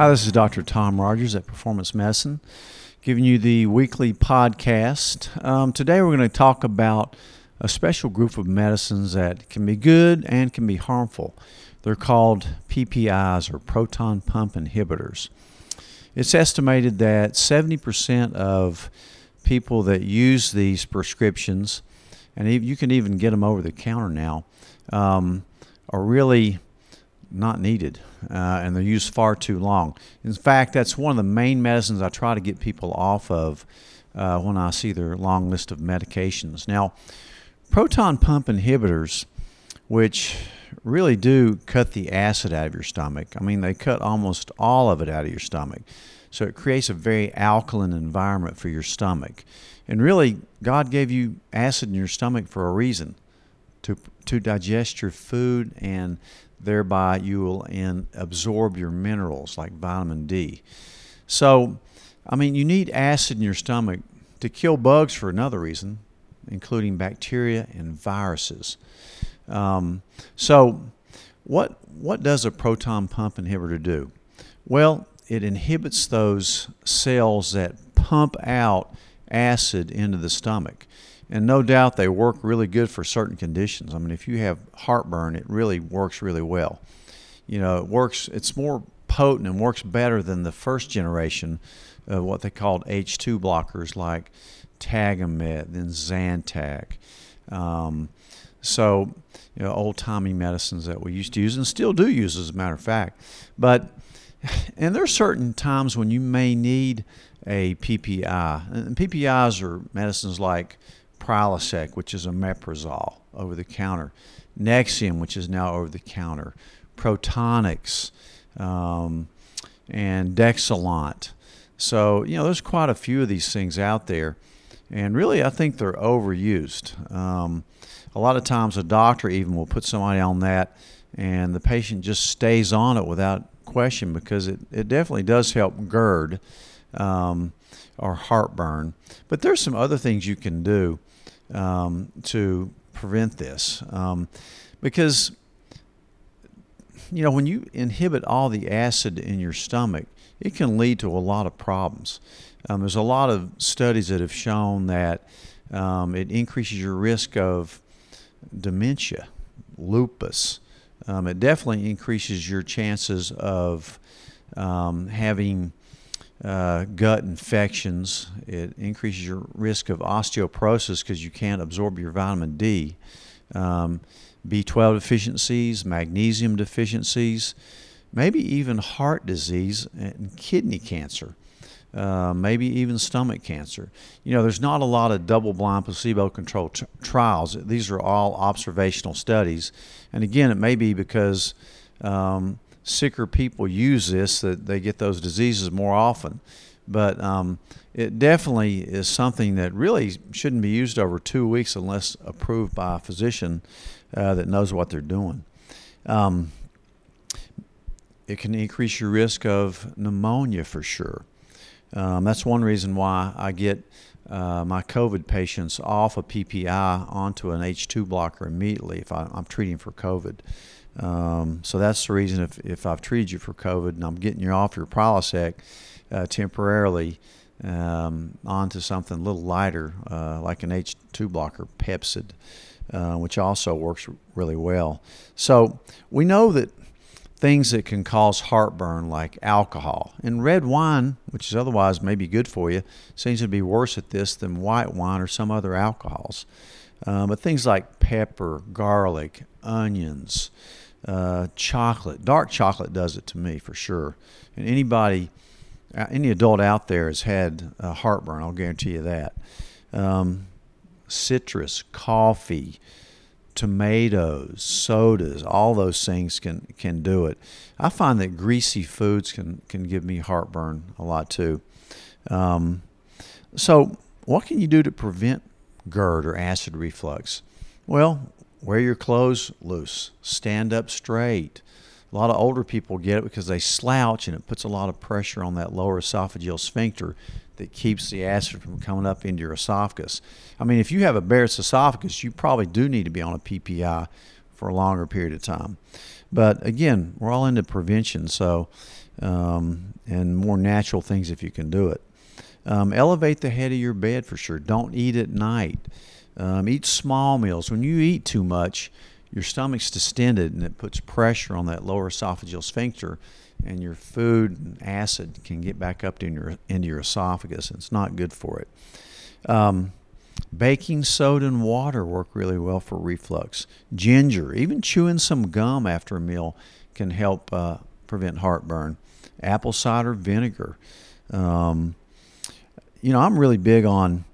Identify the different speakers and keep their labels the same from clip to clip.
Speaker 1: Hi, this is Dr. Tom Rogers at Performance Medicine, giving you the weekly podcast. Um, today, we're going to talk about a special group of medicines that can be good and can be harmful. They're called PPIs or proton pump inhibitors. It's estimated that 70% of people that use these prescriptions, and you can even get them over the counter now, um, are really not needed uh, and they're used far too long. In fact, that's one of the main medicines I try to get people off of uh, when I see their long list of medications. Now, proton pump inhibitors, which really do cut the acid out of your stomach, I mean, they cut almost all of it out of your stomach. So it creates a very alkaline environment for your stomach. And really, God gave you acid in your stomach for a reason to, to digest your food and thereby you will in, absorb your minerals like vitamin D. So, I mean, you need acid in your stomach to kill bugs for another reason, including bacteria and viruses. Um, so, what what does a proton pump inhibitor do? Well, it inhibits those cells that pump out acid into the stomach. And no doubt they work really good for certain conditions. I mean, if you have heartburn, it really works really well. You know, it works, it's more potent and works better than the first generation of what they called H2 blockers like Tagamet, then Zantac. Um, so, you know, old timey medicines that we used to use and still do use, as a matter of fact. But, and there are certain times when you may need a PPI. And PPIs are medicines like Prilosec, which is a omeprazole over the counter, Nexium, which is now over the counter, Protonix, um, and Dexilant. So, you know, there's quite a few of these things out there. And really, I think they're overused. Um, a lot of times, a doctor even will put somebody on that, and the patient just stays on it without question because it, it definitely does help GERD um, or heartburn. But there's some other things you can do um, to prevent this. Um, because, you know, when you inhibit all the acid in your stomach, it can lead to a lot of problems. Um, there's a lot of studies that have shown that um, it increases your risk of dementia, lupus. Um, it definitely increases your chances of um, having uh, gut infections. It increases your risk of osteoporosis because you can't absorb your vitamin D. Um, B12 deficiencies, magnesium deficiencies, maybe even heart disease and kidney cancer. Uh, maybe even stomach cancer. You know, there's not a lot of double blind placebo controlled t- trials. These are all observational studies. And again, it may be because um, sicker people use this that they get those diseases more often. But um, it definitely is something that really shouldn't be used over two weeks unless approved by a physician uh, that knows what they're doing. Um, it can increase your risk of pneumonia for sure. Um, that's one reason why I get uh, my COVID patients off a PPI onto an H2 blocker immediately if I, am treating for COVID. Um, so that's the reason if, if I've treated you for COVID and I'm getting you off your Prilosec uh, temporarily um, onto something a little lighter, uh, like an H2 blocker, Pepcid, uh, which also works really well. So we know that things that can cause heartburn, like alcohol, and red wine, which is otherwise maybe good for you, seems to be worse at this than white wine or some other alcohols. Uh, but things like pepper, garlic, onions, uh, chocolate, dark chocolate does it to me for sure. And anybody, uh, any adult out there has had heartburn, I'll guarantee you that. Um, citrus, coffee, tomatoes, sodas, all those things can can do it. I find that greasy foods can can give me heartburn a lot too. Um, so, what can you do to prevent GERD or acid reflux? Well, wear your clothes loose, stand up straight. A lot of older people get it because they slouch and it puts a lot of pressure on that lower esophageal sphincter that keeps the acid from coming up into your esophagus. I mean, if you have a Barrett's esophagus, you probably do need to be on a PPI for a longer period of time. But again, we're all into prevention, so um, and more natural things if you can do it. Um, elevate the head of your bed for sure. Don't eat at night. Um, eat small meals. When you eat too much, your stomach's distended and it puts pressure on that lower esophageal sphincter, and your food and acid can get back up in your, into your esophagus. And it's not good for it. Um, baking soda and water work really well for reflux. Ginger, even chewing some gum after a meal can help uh, prevent heartburn. Apple cider vinegar. Um, you know, I'm really big on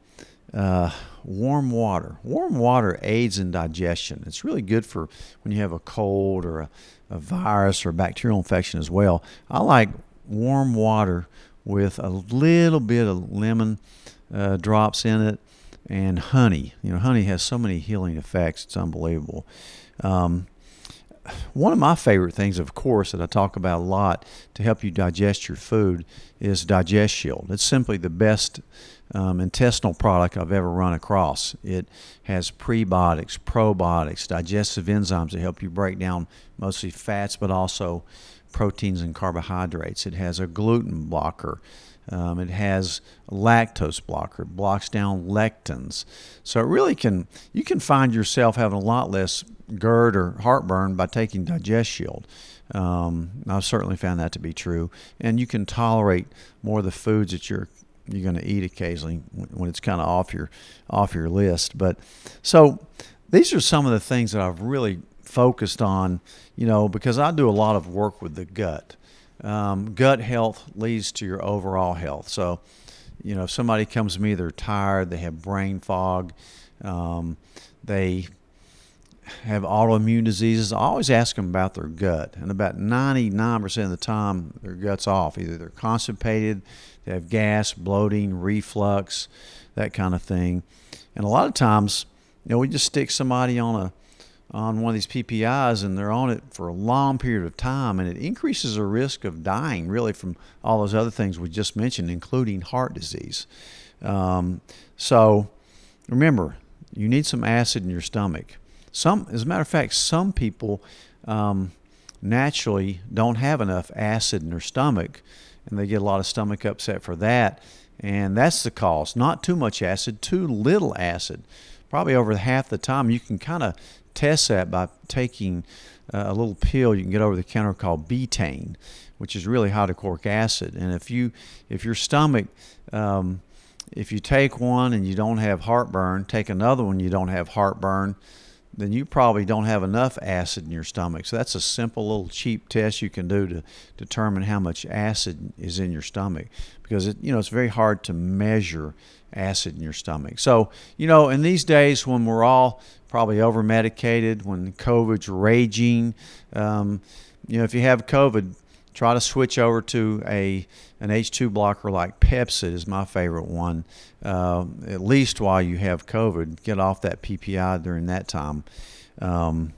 Speaker 1: uh, warm water. Warm water aids in digestion. It's really good for when you have a cold or a, a virus or a bacterial infection as well. I like warm water with a little bit of lemon uh, drops in it and honey. You know, honey has so many healing effects. It's unbelievable. Um, one of my favorite things, of course, that I talk about a lot to help you digest your food is Digest Shield. It's simply the best um, intestinal product I've ever run across. It has prebiotics, probiotics, digestive enzymes that help you break down mostly fats, but also proteins and carbohydrates. It has a gluten blocker. Um, it has lactose blocker. It blocks down lectins. So it really can, you can find yourself having a lot less GERD or heartburn by taking Digest Shield. Um, I've certainly found that to be true. And you can tolerate more of the foods that you're you're going to eat occasionally when it's kind of off your off your list. But so these are some of the things that I've really focused on, you know, because I do a lot of work with the gut. Um, gut health leads to your overall health. So, you know, if somebody comes to me, they're tired, they have brain fog, um, they have autoimmune diseases, I always ask them about their gut. And about 99% of the time, their gut's off. Either they're constipated, they have gas, bloating, reflux, that kind of thing. And a lot of times, you know, we just stick somebody on a on one of these PPIs and they're on it for a long period of time, and it increases the risk of dying really from all those other things we just mentioned, including heart disease. Um, so remember, you need some acid in your stomach. Some, as a matter of fact, some people um, naturally don't have enough acid in their stomach, and they get a lot of stomach upset for that. And that's the cause. Not too much acid, too little acid. Probably over half the time, you can kind of test that by taking uh, a little pill you can get over the counter called betaine, which is really hydrochloric acid. And if you, if your stomach um, if you take one and you don't have heartburn, take another one, you don't have heartburn, then you probably don't have enough acid in your stomach. So that's a simple little cheap test you can do to determine how much acid is in your stomach because it, you know it's very hard to measure acid in your stomach. So, you know, in these days when we're all probably over medicated, when COVID's raging, um, you know, if you have COVID, try to switch over to a an H2 blocker like Pepcid is my favorite one. Uh, at least while you have COVID, get off that PPI during that time. Um,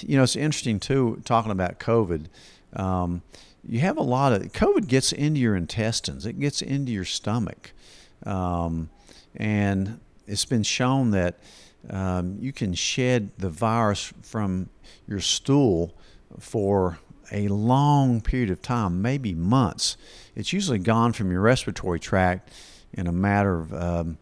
Speaker 1: you know, it's interesting too talking about COVID. Um, you have a lot of COVID gets into your intestines. It gets into your stomach, um, and it's been shown that um, you can shed the virus from your stool for a long period of time, maybe months. It's usually gone from your respiratory tract in a matter of um,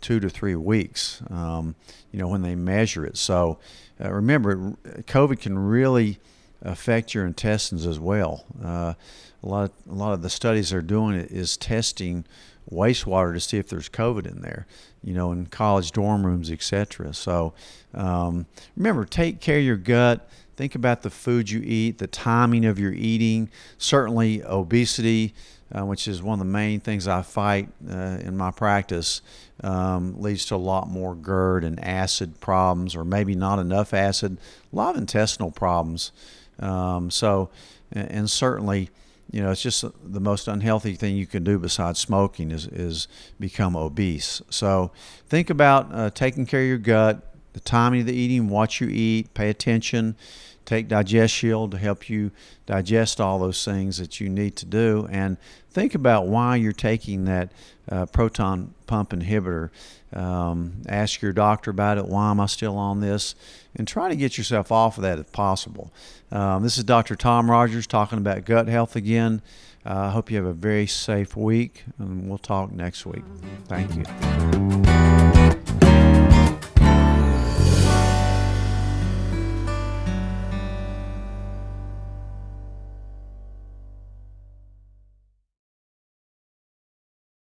Speaker 1: two to three weeks, um, you know, when they measure it. So uh, remember, COVID can really affect your intestines as well. Uh, a lot, of, a lot of the studies they're doing is testing wastewater to see if there's COVID in there, you know, in college dorm rooms, etc. So um, remember, take care of your gut. Think about the food you eat, the timing of your eating. Certainly, obesity, uh, which is one of the main things I fight uh, in my practice, um, leads to a lot more GERD and acid problems, or maybe not enough acid, a lot of intestinal problems. Um, so, and, certainly, you know, it's just the most unhealthy thing you can do besides smoking is, is become obese. So think about uh, taking care of your gut, the timing of the eating, what you eat, pay attention. Take Digest Shield to help you digest all those things that you need to do, and think about why you're taking that uh, proton pump inhibitor. Um, ask your doctor about it. Why am I still on this? And try to get yourself off of that if possible. Um, this is Dr. Tom Rogers talking about gut health again. I uh, hope you have a very safe week, and we'll talk next week. Thank you.